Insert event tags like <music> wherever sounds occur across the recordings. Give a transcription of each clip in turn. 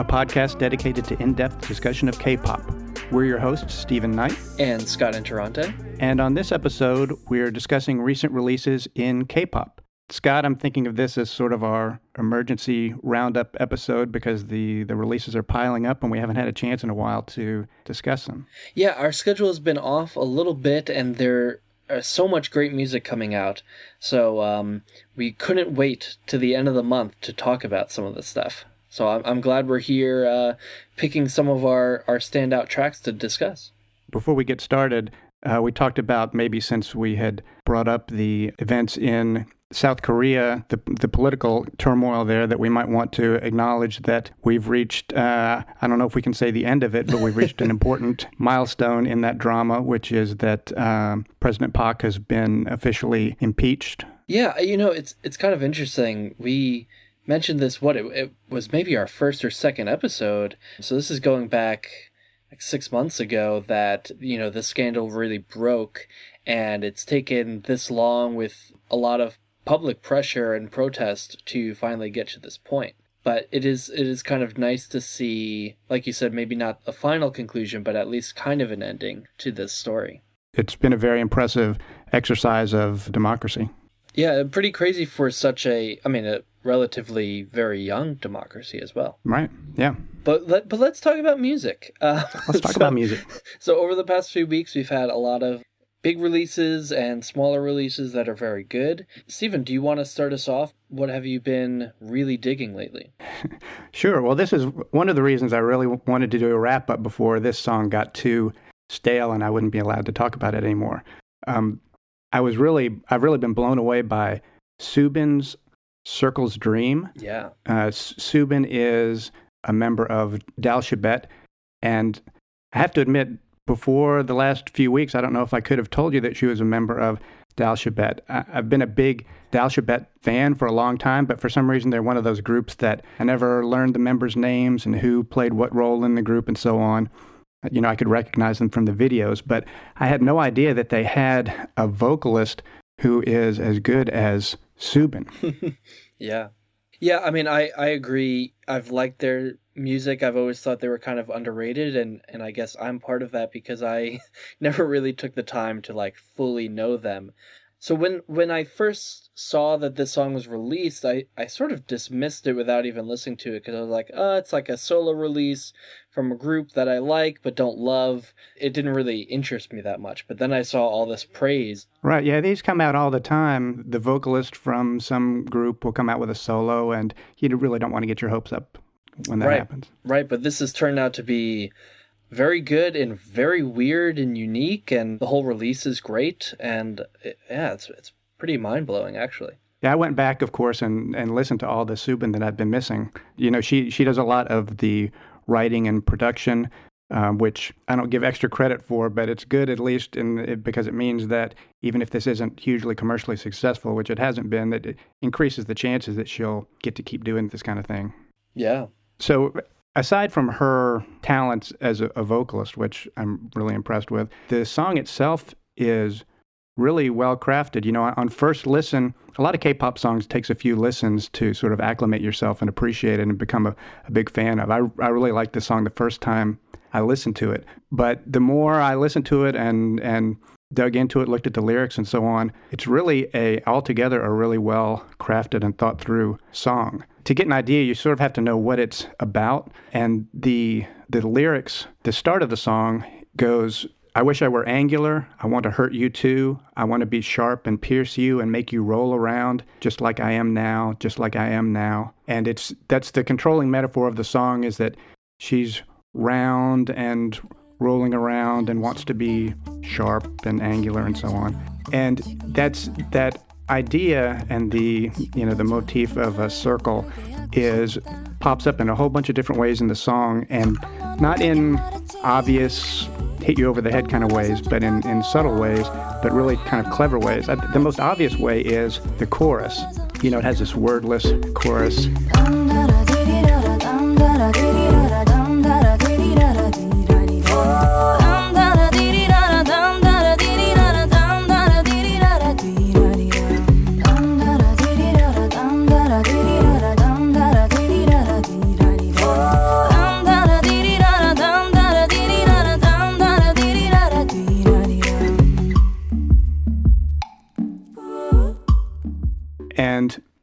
a podcast dedicated to in-depth discussion of K-pop. We're your hosts, Stephen Knight and Scott Interrante. And on this episode, we're discussing recent releases in K-pop. Scott, I'm thinking of this as sort of our emergency roundup episode because the, the releases are piling up and we haven't had a chance in a while to discuss them. Yeah, our schedule has been off a little bit and there is so much great music coming out. So um, we couldn't wait to the end of the month to talk about some of this stuff. So I'm, I'm glad we're here uh, picking some of our, our standout tracks to discuss. Before we get started, uh, we talked about maybe since we had brought up the events in South Korea, the, the political turmoil there, that we might want to acknowledge that we've reached, uh, I don't know if we can say the end of it, but we've reached an <laughs> important milestone in that drama, which is that um, President Park has been officially impeached. Yeah, you know, it's it's kind of interesting. We mentioned this, what, it, it was maybe our first or second episode. So this is going back like six months ago that, you know, the scandal really broke. And it's taken this long with a lot of public pressure and protest to finally get to this point. But it is it is kind of nice to see, like you said, maybe not a final conclusion, but at least kind of an ending to this story. It's been a very impressive exercise of democracy. Yeah, pretty crazy for such a, I mean, a relatively very young democracy as well. Right. Yeah. But let but let's talk about music. Uh, let's talk <laughs> so, about music. So over the past few weeks, we've had a lot of big releases and smaller releases that are very good. Stephen, do you want to start us off? What have you been really digging lately? <laughs> sure. Well, this is one of the reasons I really wanted to do a wrap up before this song got too stale and I wouldn't be allowed to talk about it anymore. Um, I was really, I've really been blown away by Soobin's Circle's Dream. Yeah. Uh, Soobin is a member of Dal Shabet, and I have to admit, before the last few weeks, I don't know if I could have told you that she was a member of Dal Shabet. I've been a big Dal Shabet fan for a long time, but for some reason they're one of those groups that I never learned the members' names and who played what role in the group and so on. You know, I could recognize them from the videos, but I had no idea that they had a vocalist who is as good as Soobin. <laughs> yeah. Yeah, I mean I I agree. I've liked their music. I've always thought they were kind of underrated and and I guess I'm part of that because I <laughs> never really took the time to like fully know them. So when when I first saw that this song was released, I, I sort of dismissed it without even listening to it because I was like, oh, it's like a solo release from a group that I like but don't love. It didn't really interest me that much. But then I saw all this praise. Right, yeah, these come out all the time. The vocalist from some group will come out with a solo, and you really don't want to get your hopes up when that right, happens. Right, but this has turned out to be very good and very weird and unique, and the whole release is great. And it, yeah, it's it's pretty mind blowing actually. Yeah, I went back, of course, and, and listened to all the Soobin that I've been missing. You know, she she does a lot of the writing and production, um, which I don't give extra credit for, but it's good at least in it, because it means that even if this isn't hugely commercially successful, which it hasn't been, that it increases the chances that she'll get to keep doing this kind of thing. Yeah. So aside from her talents as a, a, vocalist, which I'm really impressed with, the song itself is really well crafted. You know, on first listen, a lot of K-pop songs takes a few listens to sort of acclimate yourself and appreciate it and become a, a big fan of. I, I really liked the song the first time I listened to it, but the more I listened to it and and dug into it, looked at the lyrics and so on, it's really a altogether a really well crafted and thought through song to get an idea, you sort of have to know what it's about. And the the lyrics, the start of the song goes, I wish I were angular. I want to hurt you too. I want to be sharp and pierce you and make you roll around just like I am now, just like I am now. And it's that's the controlling metaphor of the song is that she's round and rolling around and wants to be sharp and angular and so on. And that's that idea and the you know the motif of a circle is pops up in a whole bunch of different ways in the song and not in obvious hit you over the head kind of ways but in, in subtle ways but really kind of clever ways. The most obvious way is the chorus. You know it has this wordless chorus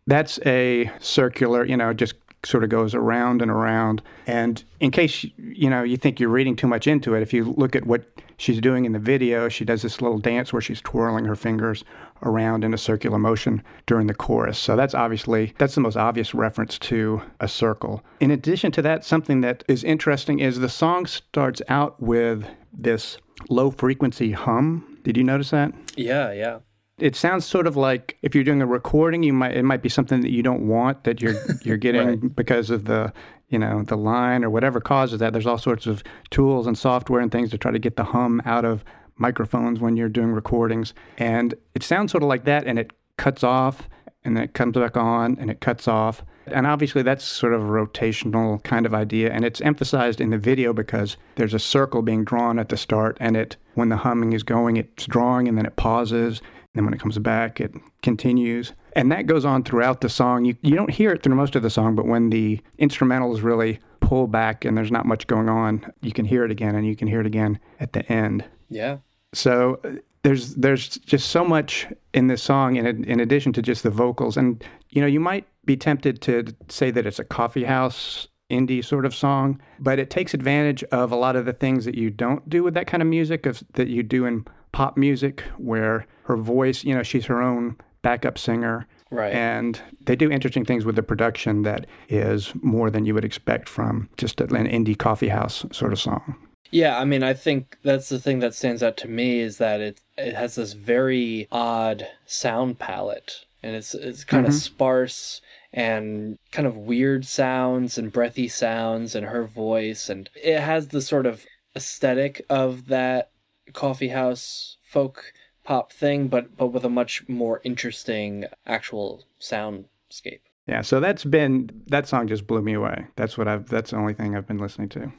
That's a circular, you know, just sort of goes around and around. And in case you know you think you're reading too much into it, if you look at what she's doing in the video, she does this little dance where she's twirling her fingers around in a circular motion during the chorus. So that's obviously that's the most obvious reference to a circle. In addition to that, something that is interesting is the song starts out with this low frequency hum. Did you notice that? Yeah, yeah. It sounds sort of like if you're doing a recording, you might it might be something that you don't want that you're <laughs> you're getting right. because of the you know the line or whatever causes that. There's all sorts of tools and software and things to try to get the hum out of microphones when you're doing recordings, and it sounds sort of like that, and it cuts off and then it comes back on and it cuts off. And obviously, that's sort of a rotational kind of idea. And it's emphasized in the video because there's a circle being drawn at the start, and it, when the humming is going, it's drawing and then it pauses then when it comes back, it continues. And that goes on throughout the song. You, you don't hear it through most of the song, but when the instrumentals really pull back and there's not much going on, you can hear it again and you can hear it again at the end. Yeah. So uh, there's there's just so much in this song in in addition to just the vocals and you know you might be tempted to say that it's a coffee house indie sort of song but it takes advantage of a lot of the things that you don't do with that kind of music of, that you do in pop music where her voice, you know, she's her own backup singer. Right. And they do interesting things with the production that is more than you would expect from just an indie coffee house sort of song. Yeah, I mean, I think that's the thing that stands out to me is that it it has this very odd sound palette, and it's it's kind mm-hmm. of sparse and kind of weird sounds and breathy sounds, and her voice, and it has the sort of aesthetic of that coffee house folk pop thing, but but with a much more interesting actual soundscape. Yeah, so that's been that song just blew me away. That's what I've. That's the only thing I've been listening to.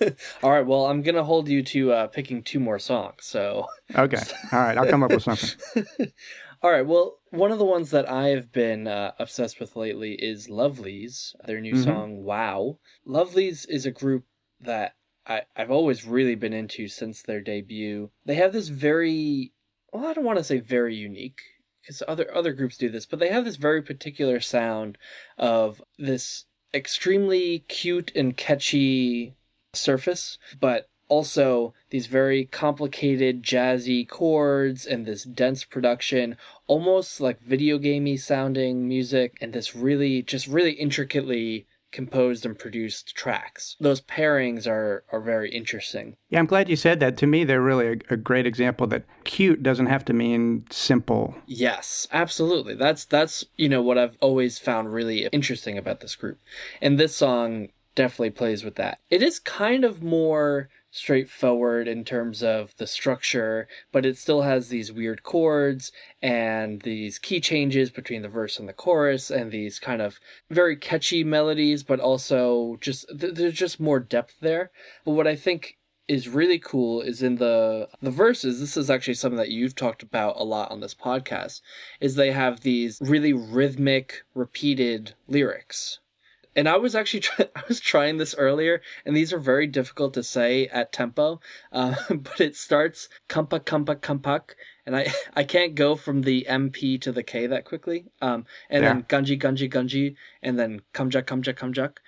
<laughs> All right, well, I'm gonna hold you to uh, picking two more songs. So okay, all right, I'll come up with something. <laughs> All right, well, one of the ones that I've been uh, obsessed with lately is Lovelyz, Their new mm-hmm. song "Wow." Lovelyz is a group that I, I've always really been into since their debut. They have this very, well, I don't want to say very unique, because other other groups do this, but they have this very particular sound of this extremely cute and catchy surface, but also these very complicated jazzy chords and this dense production, almost like video gamey sounding music, and this really just really intricately composed and produced tracks. Those pairings are are very interesting. Yeah, I'm glad you said that. To me, they're really a, a, great example that cute doesn't have to mean simple. Yes, absolutely. That's that's you know what I've always found really interesting about this group, and this song definitely plays with that. It is kind of more straightforward in terms of the structure, but it still has these weird chords and these key changes between the verse and the chorus and these kind of very catchy melodies, but also just there's just more depth there. But what I think is really cool is in the the verses this is actually something that you've talked about a lot on this podcast is they have these really rhythmic repeated lyrics and I was actually <laughs> try- I was trying this earlier, and these are very difficult to say at tempo. <laughs> Uh, but it starts kumpa kumpa kumpak, and I <laughs> I can't go from the MP to the K that quickly. Um, and yeah. then gunji gunji gunji, and then kumjak kumjak kumjak,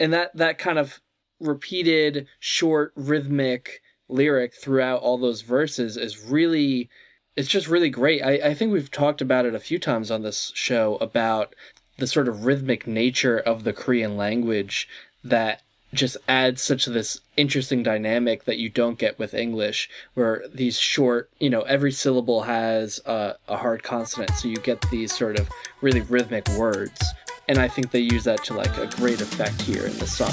and that that kind of repeated short rhythmic lyric throughout all those verses is really it's just really great. I, I think we've talked about it a few times on this show about the sort of rhythmic nature of the Korean language that just adds such this interesting dynamic that you don't get with English, where these short, you know, every syllable has a, a hard consonant, so you get these sort of really rhythmic words. And I think they use that to like a great effect here in the song.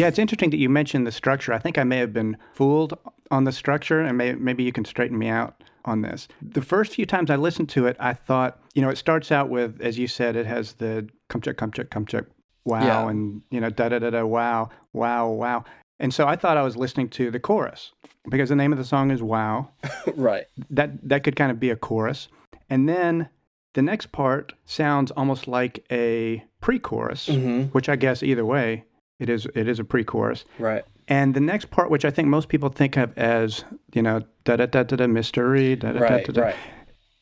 Yeah, it's interesting that you mentioned the structure. I think I may have been fooled on the structure, and may, maybe you can straighten me out on this. The first few times I listened to it, I thought, you know, it starts out with, as you said, it has the kumchuk, kumchuk, kumchuk, wow, yeah. and, you know, da da da da, wow, wow, wow. And so I thought I was listening to the chorus because the name of the song is Wow. <laughs> right. That that could kind of be a chorus. And then the next part sounds almost like a pre-chorus, Mm-hmm. which I guess either way it is it is a pre-chorus. Right. And the next part, which I think most people think of as you know da da da da da mystery, da da da da da,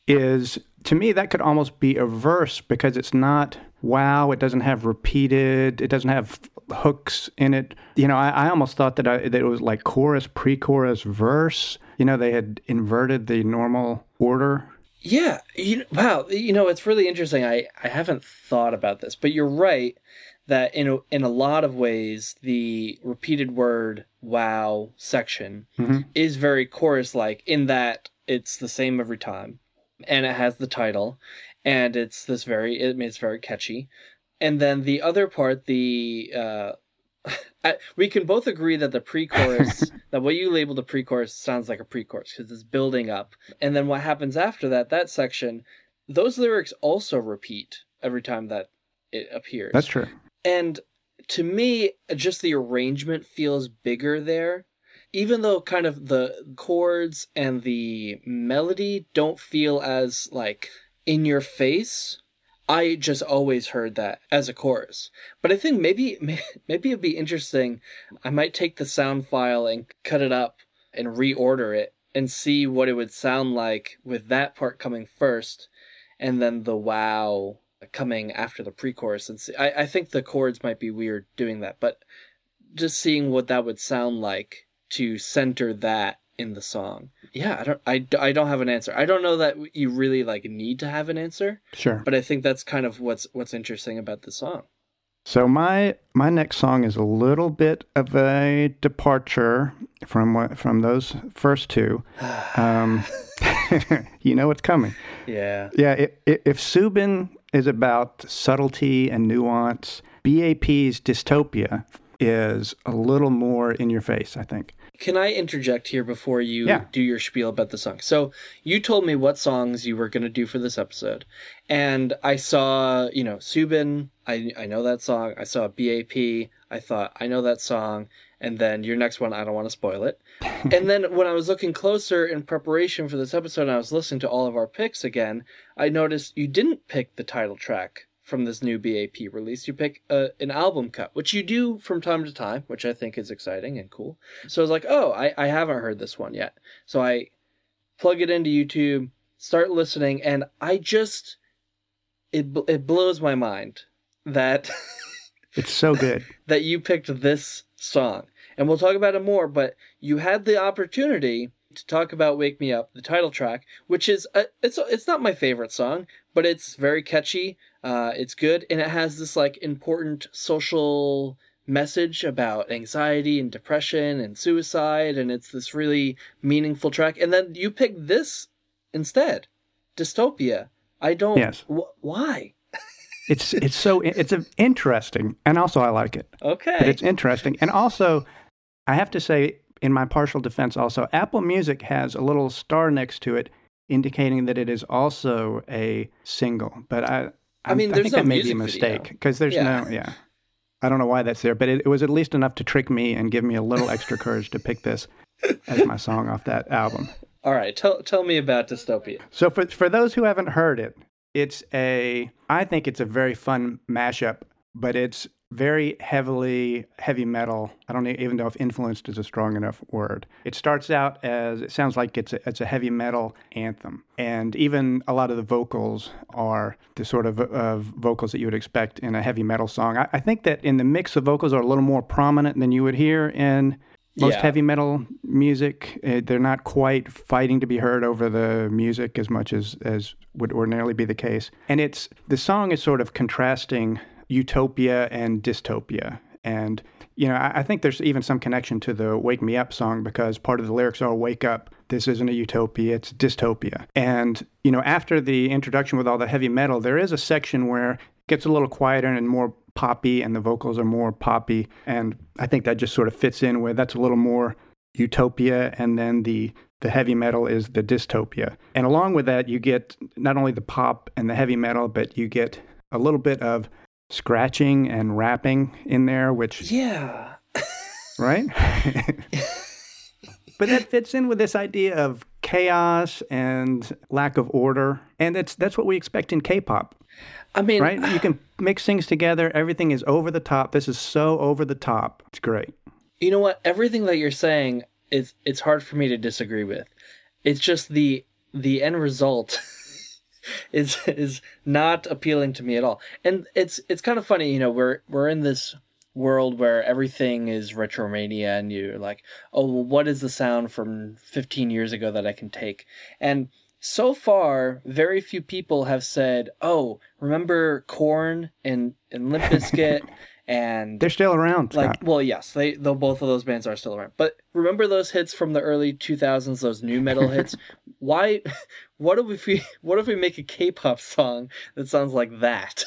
is to me that could almost be a verse because it's not wow it doesn't have repeated it doesn't have hooks in it you know i, I almost thought that, I, that it was like chorus pre-chorus verse you know they had inverted the normal order Yeah, you wow, you know it's really interesting. I I haven't thought about this, but you're right that in a, in a lot of ways the repeated word wow section Mhm. is very chorus like in that it's the same every time and it has the title and it's this very I mean, it's very catchy. And then the other part the uh <laughs> I, we can both agree that the pre-chorus <laughs> that what you labeled a pre-chorus sounds like a pre-chorus because it's building up and then what happens after that that section those lyrics also repeat every time that it appears that's true and to me just the arrangement feels bigger there. Even though kind of the chords and the melody don't feel as like in your face i just always heard that as a chorus. But i think maybe <laughs> maybe it'd be interesting i might take the sound file and cut it up and reorder it and see what it would sound like with that part coming first and then the wow coming after the pre-chorus and see, I, I think the chords might be weird doing that but just seeing what that would sound like to center that in the song. Yeah i don't I, I don't have an answer. I don't know that you really like need to have an answer sure. but i think that's kind of what's what's interesting about the song. So my my next song is a little bit of a departure from what from those first two. <sighs> Um, <laughs> you know what's coming. Yeah. Yeah, if Soobin is about subtlety and nuance, BAP's dystopia is a little more in your face, I think. Can I interject here before you Yeah. do your spiel about the song? So you told me what songs you were going to do for this episode, and I saw, you know, Soobin. I I know that song. I saw BAP. I thought I know that song, and then your next one. I don't want to spoil it. <laughs> and then when I was looking closer in preparation for this episode, and I was listening to all of our picks again, I noticed you didn't pick the title track from this new BAP release. You pick uh, an album cut, which you do from time to time, which I think is exciting and cool. So I was like, oh, I, I haven't heard this one yet. So I plug it into YouTube, start listening, and I just it it blows my mind that It's so good. <laughs> that you picked this song. And we'll talk about it more, but you had the opportunity to talk about Wake Me Up, the title track, which is a, it's it's not my favorite song, but it's very catchy. Uh, it's good and it has this like important social message about anxiety and depression and suicide and it's this really meaningful track. And then you picked this instead. Dystopia. I don't Yes. wh- why? It's it's so it's interesting, and also I like it. Okay. But it's interesting, and also I have to say, in my partial defense, also Apple Music has a little star next to it, indicating that it is also a single. But I, I mean, I there's think no that may be a mistake because there's Yeah. no yeah. I don't know why that's there, but it, it was at least enough to trick me and give me a little extra <laughs> courage to pick this as my song off that album. All right, tell tell me about Dystopia. So for for those who haven't heard it, it's a I think it's a very fun mashup, but it's very heavily heavy metal. I don't even know if influenced is a strong enough word. It starts out as it sounds like it's a, it's a heavy metal anthem, and even a lot of the vocals are the sort of of vocals that you would expect in a heavy metal song. I, I think that in the mix the vocals are a little more prominent than you would hear in most Yeah. heavy metal music uh, they're not quite fighting to be heard over the music as much as as would ordinarily be the case. And it's the song is sort of contrasting utopia and dystopia. And you know I, I think there's even some connection to the wake me up song because part of the lyrics are wake up this isn't a utopia it's dystopia. And you know after the introduction with all the heavy metal there is a section where it gets a little quieter and more poppy and the vocals are more poppy. And i think that just sort of fits in where that's a little more utopia. And then the the heavy metal is the dystopia. And along with that you get not only the pop and the heavy metal but you get a little bit of scratching and rapping in there which Yeah. right? <laughs> But that fits in with this idea of chaos and lack of order, and that's that's what we expect in K-pop. I mean, right? You can <sighs> mix things together. Everything is over the top. This is so over the top. It's great. You know what? Everything that you're saying is it's hard for me to disagree with. It's just the the end result <laughs> is is not appealing to me at all. And it's it's kind of funny, you know, we're we're in this world where everything is retromania and you're like, "Oh, well, what is the sound from 15 years ago that I can take?" And so far, very few people have said, "Oh, remember Korn and and Limp <laughs> Bizkit and they're still around. Like, Scott. well, yes, they though both of those bands are still around. But remember those hits from the early 2000s, those nu metal <laughs> hits? Why? <laughs> What if we what if we make a K-pop song that sounds like that?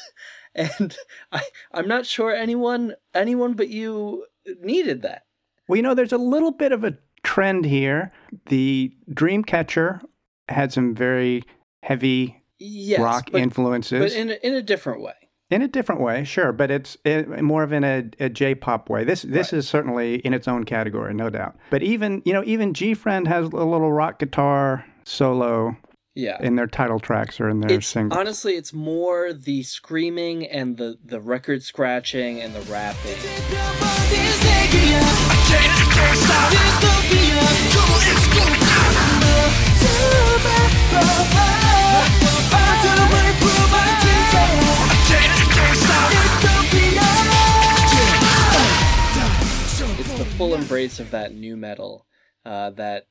And I I'm not sure anyone anyone but you needed that. Well, you know, there's a little bit of a trend here. The Dreamcatcher had some very heavy yes, rock but, influences, but in a, in a different way. In a different way, sure, but it's it, more of in a, a J-pop way. This this right. is certainly in its own category, no doubt. But even you know, even GFriend has a little rock guitar solo. Yeah. In their title tracks or in their it's, singles. Honestly, it's more the screaming and the the record scratching and the rapping. It's the full embrace of that nu metal uh, that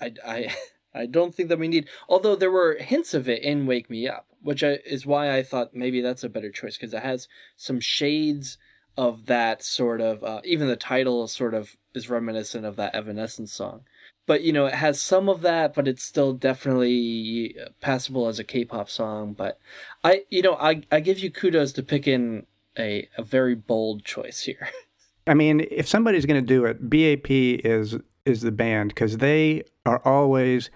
I, I <laughs> I don't think that we need. Although there were hints of it in Wake Me Up, which I, is why I thought maybe that's a better choice because it has some shades of that sort of. Uh, even the title sort of is reminiscent of that Evanescence song. But you know, it has some of that, but it's still definitely uh, passable as a K-pop song. But I, you know, I I give you kudos to pick in a a very bold choice here. <laughs> I mean, if somebody's going to do it, BAP is is the band because they are always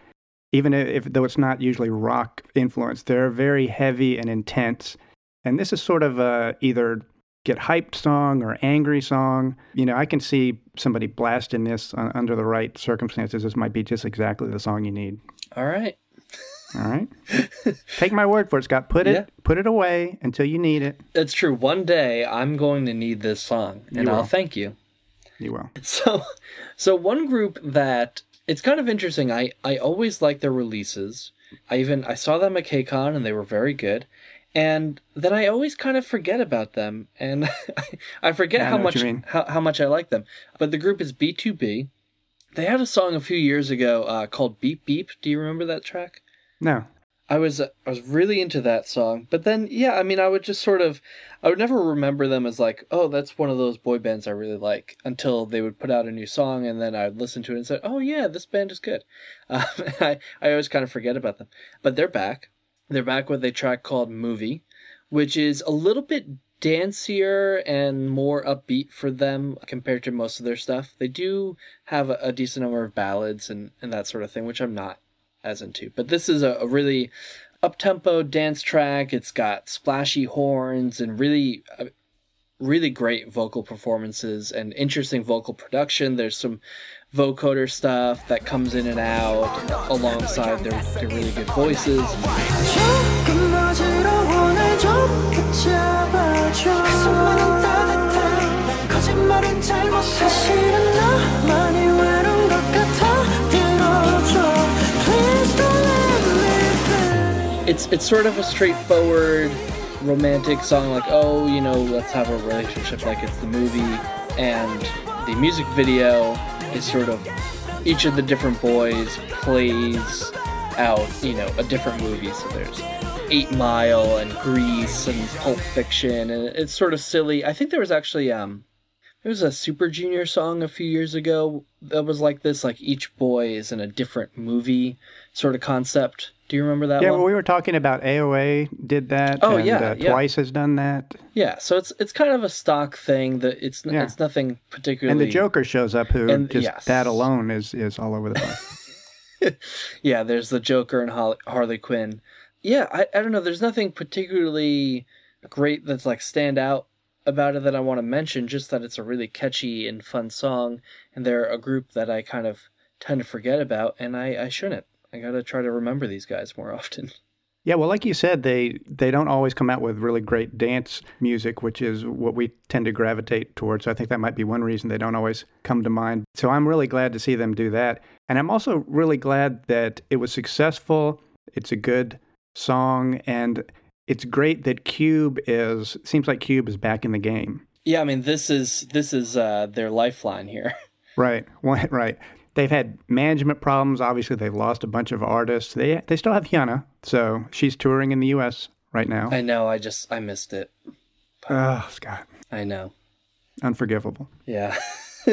even if though it's not usually rock influenced, they're very heavy and intense. And this is sort of a either get hyped song or angry song. You know, I can see somebody blasting this uh, under the right circumstances. This might be just exactly the song you need. All right. All right. Take my word for it, Scott. Put it yeah. put it away until you need it. That's true. One day I'm going to need this song, and I'll thank you. You will. So, so one group that it's kind of interesting. I I always like their releases. I even I saw them at KCON and they were very good. And then I always kind of forget about them, and <laughs> I forget yeah, how much how, how much I like them. But the group is BtoB. They had a song a few years ago uh, called "Beep Beep." Do you remember that track? No. I was I was really into that song, but then yeah, I mean, I would just sort of, I would never remember them as like, oh, that's one of those boy bands I really like until they would put out a new song, and then I'd listen to it and say, oh yeah, this band is good. Um, <laughs> I I always kind of forget about them, but they're back. They're back with a track called "Movie," which is a little bit dancier and more upbeat for them compared to most of their stuff. They do have a, a decent number of ballads and and that sort of thing, which I'm not as into. But this is a, a really up tempo dance track. It's got splashy horns and really, uh, really great vocal performances and interesting vocal production. There's some vocoder stuff that comes in and out alongside their, their really good voices. it's it's sort of a straightforward romantic song like oh you know let's have a relationship like it's the movie. And the music video is sort of each of the different boys plays out you know a different movie. So there's eight mile and grease and pulp fiction. And it's sort of silly. I think there was actually um there was a super junior song a few years ago that was like this like each boy is in a different movie sort of concept do you remember that yeah, one? well, we were talking about AOA did that. Oh and, yeah, uh, yeah, Twice has done that. Yeah, so it's it's kind of a stock thing that it's yeah. it's nothing particularly. And the Joker shows up, who and, just yes. that alone is is all over the place. <laughs> <laughs> yeah, there's the Joker and Harley, Harley Quinn. Yeah, I I don't know. There's nothing particularly great that's like stand out about it that I want to mention. Just that it's a really catchy and fun song, and they're a group that I kind of tend to forget about, and I I shouldn't. I gotta try to remember these guys more often. <laughs> Yeah, well, like you said, they they don't always come out with really great dance music, which is what we tend to gravitate towards. So I think that might be one reason they don't always come to mind. So I'm really glad to see them do that, and I'm also really glad that it was successful. It's a good song, and it's great that Cube is seems like Cube is back in the game. Yeah, I mean this is this is uh, their lifeline here. <laughs> Right, <laughs> right. They've had management problems. Obviously, they've lost a bunch of artists. They they still have Hyuna, so she's touring in the U.S. right now. I know. I just I missed it. Oh, Scott. I know. Unforgivable. Yeah. <laughs>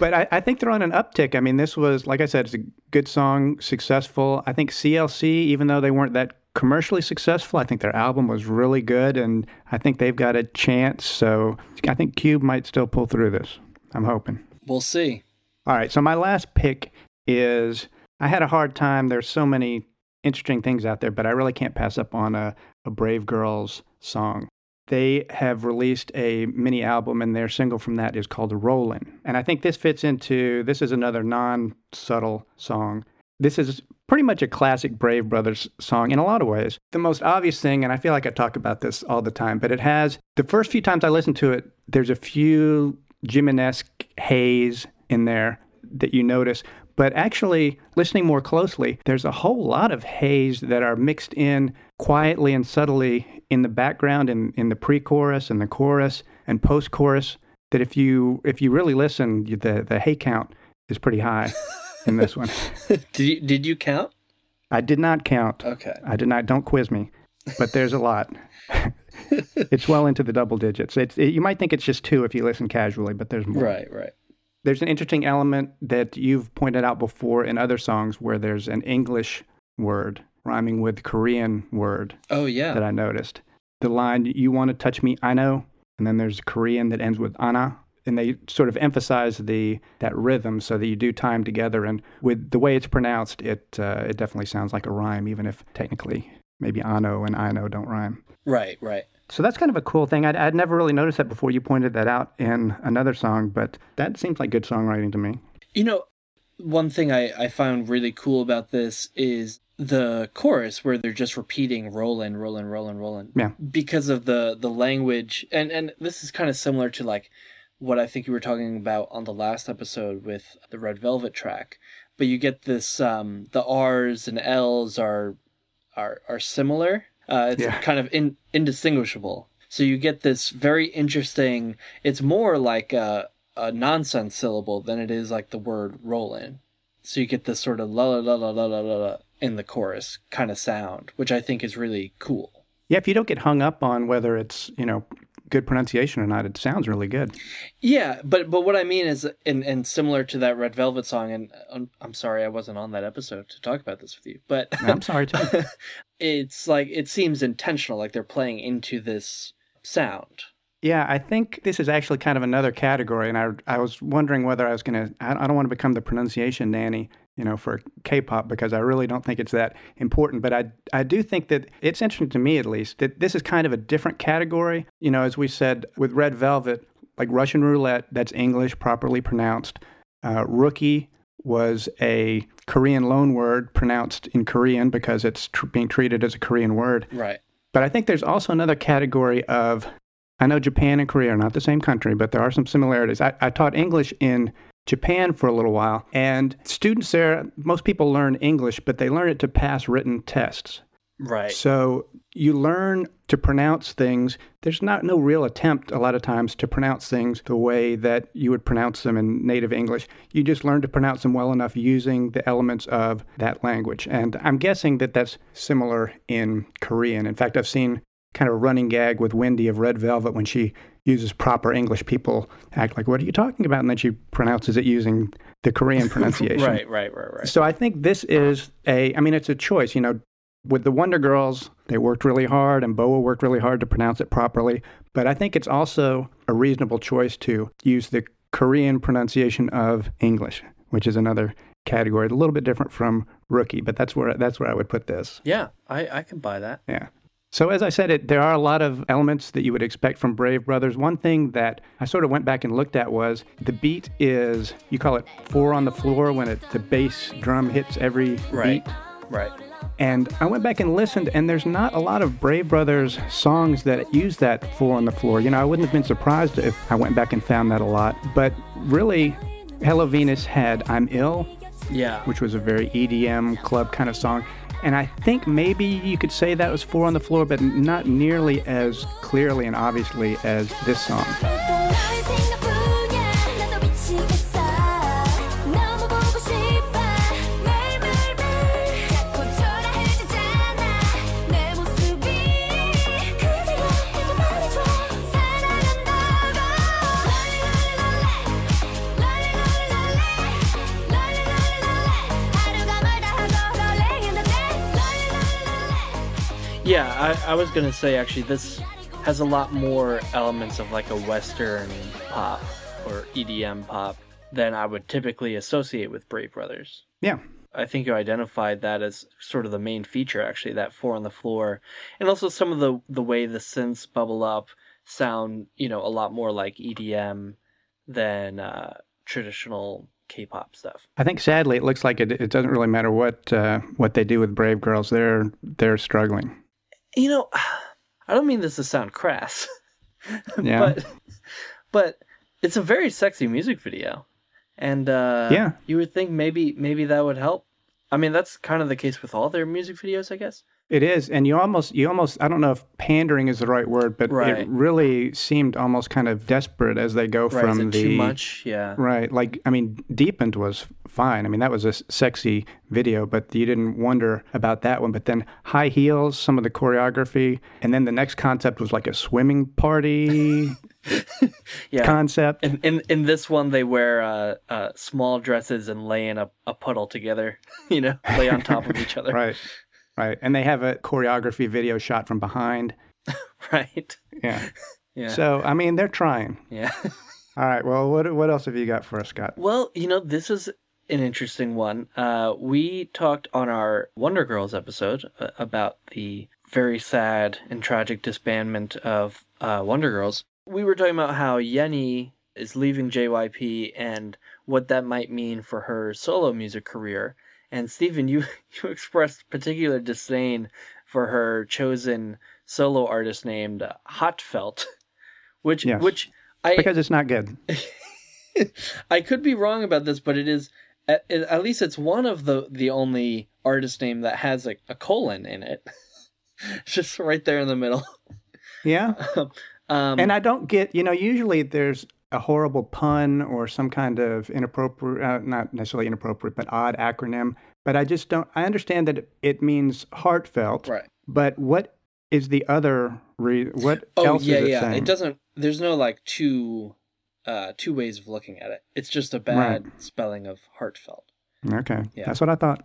but I, I, think they're on an uptick. I mean, this was, like I said, it's a good song, successful. I think CLC, even though they weren't that commercially successful, I think their album was really good, and I think they've got a chance. So I think Cube might still pull through this. I'm hoping. We'll see. All right. So my last pick is I had a hard time. There's so many interesting things out there, but I really can't pass up on a, a Brave Girls song. They have released a mini album, and their single from that is called Rollin'. And I think this fits into this is another non subtle song. This is pretty much a classic Brave Brothers song in a lot of ways. The most obvious thing, and I feel like I talk about this all the time, but it has the first few times I listen to it, there's a few Jimenez haze in there that you notice. But actually, listening more closely, there's a whole lot of haze that are mixed in quietly and subtly in the background, in, in the pre-chorus and the chorus and post-chorus. That if you if you really listen, the the hay count is pretty high in this one. <laughs> did you did you count? I did not count. Okay. I did not. Don't quiz me. But there's a lot. <laughs> it's well into the double digits. It's it, you might think it's just two if you listen casually, but there's more. Right. Right. There's an interesting element that you've pointed out before in other songs where there's an English word rhyming with Korean word. Oh yeah. That I noticed. The line "You want to touch me, I know," and then there's Korean that ends with "ana," and they sort of emphasize the that rhythm so that you do time together. And with the way it's pronounced, it uh, it definitely sounds like a rhyme, even if technically maybe "ano" and "I know" don't rhyme. Right. Right. So that's kind of a cool thing. I'd, I'd never really noticed that before you pointed that out in another song, but that seems like good songwriting to me. You know, one thing I, I found really cool about this is the chorus where they're just repeating rollin', rollin', rollin', rollin'. Yeah. Because of the, the language. And, and this is kind of similar to like what I think you were talking about on the last episode with the Red Velvet track. But you get this, um, the R's and L's are, are, are similar uh, it's yeah. kind of in, indistinguishable. So you get this very interesting. It's more like a, a nonsense syllable than it is like the word "rollin." So you get this sort of la la la la la la la in the chorus kind of sound, which I think is really cool. Yeah, if you don't get hung up on whether it's you know good pronunciation or not. It sounds really good. Yeah, but but what I mean is, and and similar to that Red Velvet song, and um, I'm sorry I wasn't on that episode to talk about this with you, but I'm sorry too. <laughs> it's like it seems intentional, like they're playing into this sound. Yeah, I think this is actually kind of another category, and I I was wondering whether I was gonna. I, I don't want to become the pronunciation nanny, you know, for K-pop because I really don't think it's that important. But I I do think that it's interesting to me at least that this is kind of a different category. You know, as we said with Red Velvet, like Russian roulette, that's English properly pronounced. Uh, rookie was a Korean loan word pronounced in Korean because it's tr- being treated as a Korean word. Right. But I think there's also another category of I know Japan and Korea are not the same country, but there are some similarities. I, I taught English in Japan for a little while, and students there, most people learn English, but they learn it to pass written tests. Right. So you learn to pronounce things. There's not no real attempt a lot of times to pronounce things the way that you would pronounce them in native English. You just learn to pronounce them well enough using the elements of that language. And I'm guessing that that's similar in Korean. In fact, I've seen kind of a running gag with Wendy of Red Velvet when she uses proper English. People act like, "What are you talking about?" And then she pronounces it using the Korean <laughs> pronunciation. right, right, right, right. So I think this is a. I mean, it's a choice. You know, with the Wonder Girls, they worked really hard, and Boa worked really hard to pronounce it properly. But I think it's also a reasonable choice to use the Korean pronunciation of English, which is another category, a little bit different from rookie. But that's where that's where I would put this. Yeah, I I can buy that. Yeah. So, as I said, it, there are a lot of elements that you would expect from Brave Brothers. One thing that I sort of went back and looked at was the beat is, you call it four on the floor when it, the bass drum hits every Right. beat. Right. And I went back and listened, and there's not a lot of Brave Brothers songs that use that four on the floor. You know, I wouldn't have been surprised if I went back and found that a lot. But really, Hello Venus had I'm Ill, Yeah. which was a very EDM club kind of song. And I think maybe you could say that was four on the floor, but not nearly as clearly and obviously as this song. I, I was gonna say actually this has a lot more elements of like a Western pop or EDM pop than I would typically associate with Brave Brothers. Yeah. I think you identified that as sort of the main feature, actually, that four on the floor, and also some of the the way the synths bubble up sound, you know, a lot more like EDM than uh, traditional K-pop stuff. I think sadly it looks like it, it doesn't really matter what uh, what they do with Brave Girls. They're they're struggling. You know, <sighs> I don't mean this to sound crass, <laughs> Yeah. but but it's a very sexy music video, and uh, Yeah. you would think maybe maybe that would help. I mean, that's kind of the case with all their music videos, I guess. It is, and you almost, you almost, I don't know if pandering is the right word, but Right. it really seemed almost kind of desperate as they go Right? from the too much? Yeah. right. Like, I mean, Deepened was fine. I mean, that was a sexy video, but you didn't wonder about that one. But then High Heels, some of the choreography, and then the next concept was like a swimming party <laughs> Yeah. concept. In, in in this one, they wear uh, uh, small dresses and lay in a, a puddle together. <laughs> You know, lay on top of each other. <laughs> right, right, and they have a choreography video shot from behind. <laughs> Right. Yeah. <laughs> Yeah. So, I mean, they're trying. yeah. <laughs> All right. Well, what what else have you got for us, Scott? Well, you know, this is an interesting one. Uh, we talked on our Wonder Girls episode uh, about the very sad and tragic disbandment of uh, Wonder Girls. We were talking about how Yenny is leaving JYP and what that might mean for her solo music career. And Stephen, you <laughs> you expressed particular disdain for her chosen solo artist named HA:TFELT, <laughs> which Yes. which I Because it's not good. <laughs> I could be wrong about this, but it is at, at least it's one of the the only artist name that has a, a colon in it, just right there in the middle. Yeah. Um, And I don't get, you know, usually there's a horrible pun or some kind of inappropriate, uh, not necessarily inappropriate, but odd acronym. But I just don't, I understand that it, means heartfelt. right. But what is the other, re- what Oh else yeah, is it yeah. saying? It doesn't. There's no like two, uh, two ways of looking at it. It's just a bad spelling of heartfelt. Okay. Yeah. That's what I thought.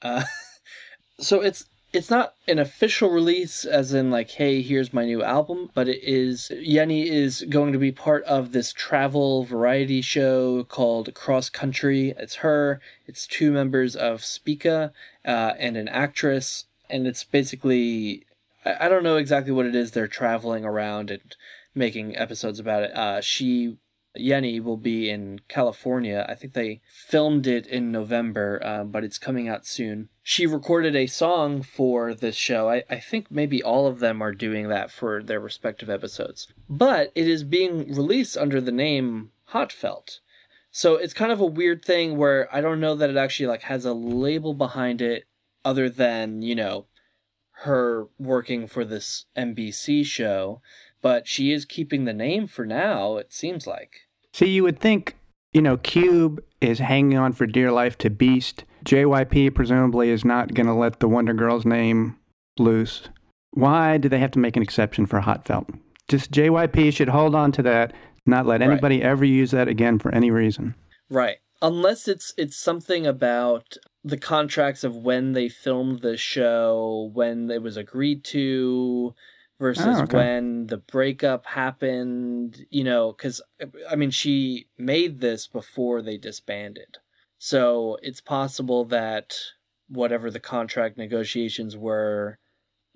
Uh, <laughs> so it's it's not an official release, as in like, hey, here's my new album, but it is Yenny is going to be part of this travel variety show called Cross Country. It's her, it's two members of Spica, uh, and an actress, and it's basically I, I don't know exactly what it is. They're traveling around and making episodes about it. Uh, she Yenny will be in California. I think they filmed it in November, uh, but it's coming out soon. She recorded a song for this show. I, I think maybe all of them are doing that for their respective episodes. But it is being released under the name HA:TFELT. So it's kind of a weird thing where I don't know that it actually like has a label behind it other than, you know, her working for this NBC show, but she is keeping the name for now, it seems like. See, you would think, you know, Cube is hanging on for dear life to Beast. JYP presumably is not going to let the Wonder Girls name loose. Why do they have to make an exception for HA:TFELT? Just JYP should hold on to that, not let Right. anybody ever use that again for any reason. Right. Unless it's it's something about the contracts of when they filmed the show, when it was agreed to versus Oh, okay. when the breakup happened, you know, cuz I mean she made this before they disbanded. So it's possible that whatever the contract negotiations were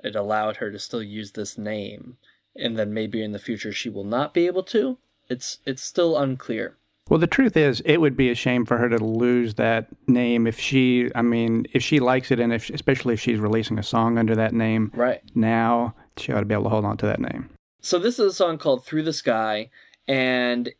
it allowed her to still use this name, and then maybe in the future she will not be able to. It's it's still unclear. Well, the truth is, it would be a shame for her to lose that name if she, I mean, if she likes it, and if, especially if she's releasing a song under that name Right. now, she ought to be able to hold on to that name. So this is a song called Through the Sky and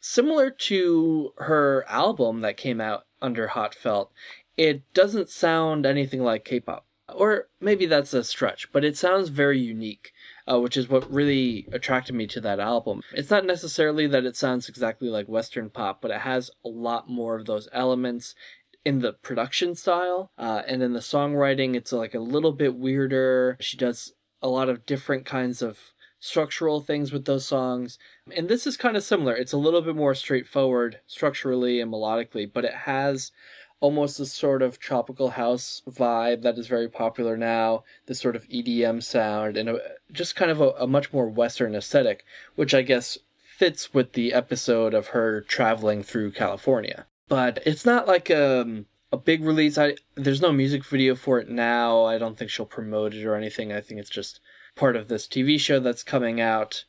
similar to her album that came out under HA:TFELT, it doesn't sound anything like K-pop. Or maybe that's a stretch, but it sounds very unique, uh, which is what really attracted me to that album. It's not necessarily that it sounds exactly like Western pop, but it has a lot more of those elements in the production style uh, and in the songwriting. It's like a little bit weirder. She does a lot of different kinds of structural things with those songs. And this is kind of similar. It's a little bit more straightforward structurally and melodically, but it has almost this sort of tropical house vibe that is very popular now, this sort of EDM sound, and a, just kind of a, a much more Western aesthetic, which I guess fits with the episode of her traveling through California. But it's not like um, a big release. I there's no music video for it now. I don't think she'll promote it or anything. I think it's just part of this TV show that's coming out.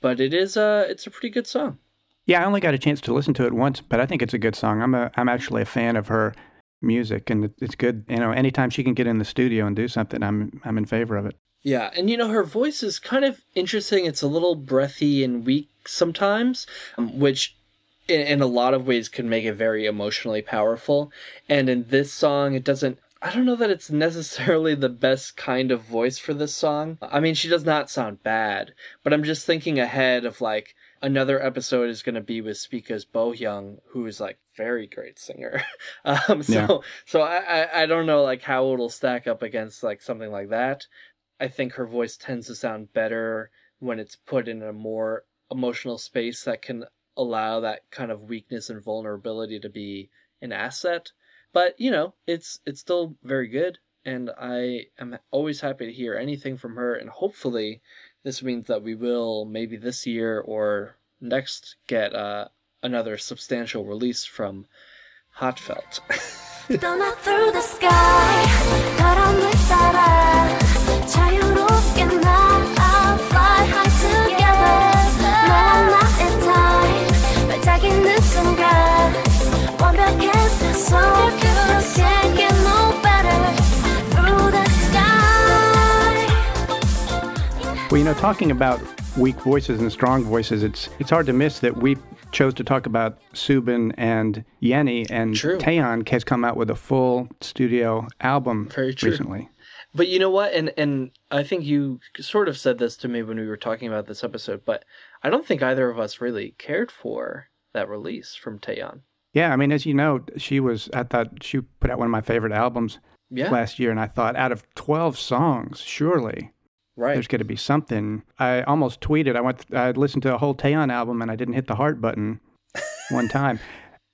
But it is a it's a pretty good song. Yeah, I only got a chance to listen to it once, but I think it's a good song. I'm a I'm actually a fan of her music, and it's good. You know, anytime she can get in the studio and do something, I'm I'm in favor of it. Yeah, and you know her voice is kind of interesting. It's a little breathy and weak sometimes, um, which in, in a lot of ways can make it very emotionally powerful. And in this song, it doesn't. I don't know that it's necessarily the best kind of voice for this song. I mean, she does not sound bad, but I'm just thinking ahead of like another episode is going to be with Spica's Bo Hyung, who is like very great singer. <laughs> um, so Yeah. so I, I I don't know like how it'll stack up against like something like that. I think her voice tends to sound better when it's put in a more emotional space that can allow that kind of weakness and vulnerability to be an asset. But you know, it's it's still very good, and I am always happy to hear anything from her. And hopefully, this means that we will maybe this year or next get uh, another substantial release from Hot <laughs> Well, you know, talking about weak voices and strong voices, it's it's hard to miss that we chose to talk about Soobin and Yenny, and True. Taeyeon has come out with a full studio album Very true. recently. But you know what? And and I think you sort of said this to me when we were talking about this episode, but I don't think either of us really cared for that release from Taeyeon. Yeah, I mean, as you know, she was. I thought she put out one of my favorite albums Yeah, last year, and I thought, out of twelve songs, surely right. there's got to be something. I almost tweeted. I went. I listened to a whole Taeyeon album, and I didn't hit the heart button <laughs> one time.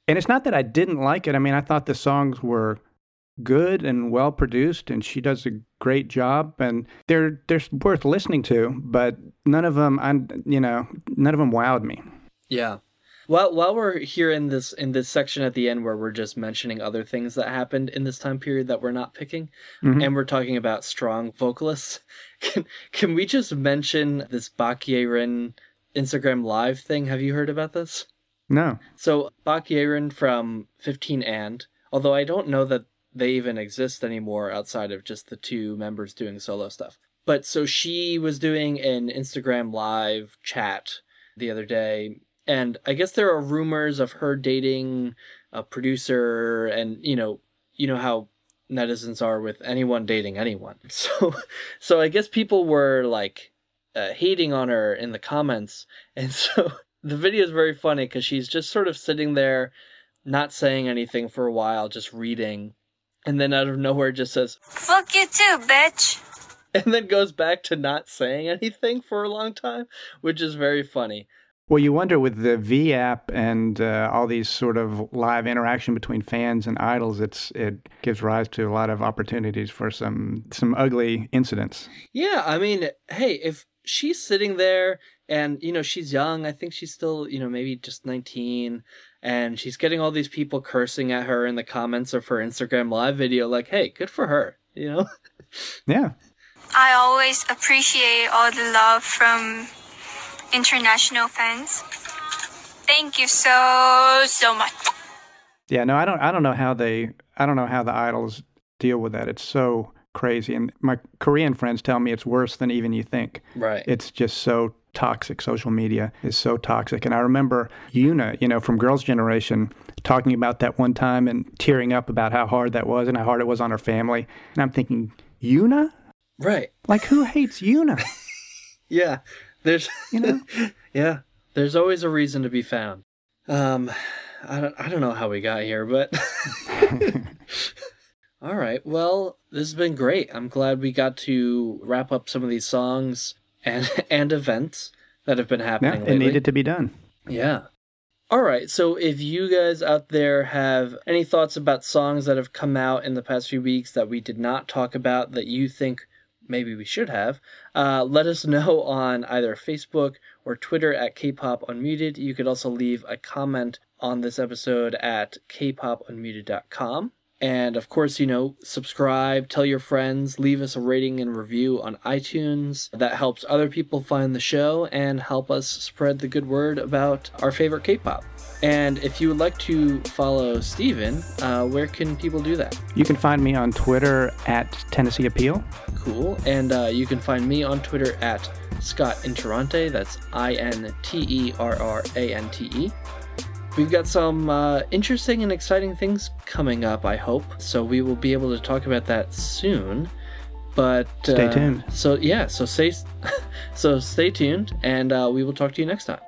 And it's not that I didn't like it. I mean, I thought the songs were good and well produced, and she does a great job, and they're they're worth listening to. But none of them, I you know, none of them wowed me. Yeah. While while we're here in this in this section at the end where we're just mentioning other things that happened in this time period that we're not picking, Mhm. and we're talking about strong vocalists, <laughs> can can we just mention this Baek Yerin Instagram live thing? Have you heard about this? No. So Baek Yerin from 15 and, although I don't know that they even exist anymore outside of just the two members doing solo stuff. But so she was doing an Instagram live chat the other day, and I guess there are rumors of her dating a producer, and you know, you know how netizens are with anyone dating anyone. <laughs> So, so I guess people were like uh, hating on her in the comments, <laughs> and so the video is very funny because she's just sort of sitting there, not saying anything for a while, just reading, and then out of nowhere just says, Fuck you too, bitch. <laughs> and then goes back to not saying anything for a long time, which is very funny. Well, you wonder with the V app and uh, all these sort of live interaction between fans and idols, it's it gives rise to a lot of opportunities for some some ugly incidents. Yeah, I mean, hey, if she's sitting there and, you know, she's young, I think she's still, you know, maybe just 19, and she's getting all these people cursing at her in the comments of her Instagram live video, like, hey, good for her, you know? <laughs> Yeah, I always appreciate all the love from international fans. Thank you so so much. Yeah, no, I don't. I don't know how they. I don't know how the idols deal with that. It's so crazy, and my Korean friends tell me it's worse than even you think. Right. It's just so toxic. Social media is so toxic. And I remember Yoona, you know, from Girls' Generation, talking about that one time and tearing up about how hard that was and how hard it was on her family. And I'm thinking, Yoona? right. Like, who hates Yoona? <laughs> Yeah. There's You know? <laughs> yeah. There's always a reason to be found. Um I don't I don't know how we got here, but <laughs> <laughs> All right. Well, this has been great. I'm glad we got to wrap up some of these songs and and events that have been happening. yeah, it lately. needed to be done. Yeah. All right. So if you guys out there have any thoughts about songs that have come out in the past few weeks that we did not talk about that you think maybe we should have, uh, let us <laughs> know on either Facebook or Twitter at Kpop Unmuted. You could also leave a comment on this episode at kpopunmuted.com. And of course, you know, subscribe, tell your friends, leave us a rating and review on iTunes. That helps other people find the show and help us spread the good word about our favorite K pop. And if you would like to follow Steven, uh, where can people do that? You can find me on Twitter at Tennessee Appeal. Cool. And uh, you can find me on Twitter at Scott Interrante. That's I N T E R R A N T E. We've got some uh, interesting and exciting things coming up, I hope. So we will be able to talk about that soon. But Stay uh, tuned. So yeah, so stay, <laughs> so stay tuned, and uh, we will talk to you next time.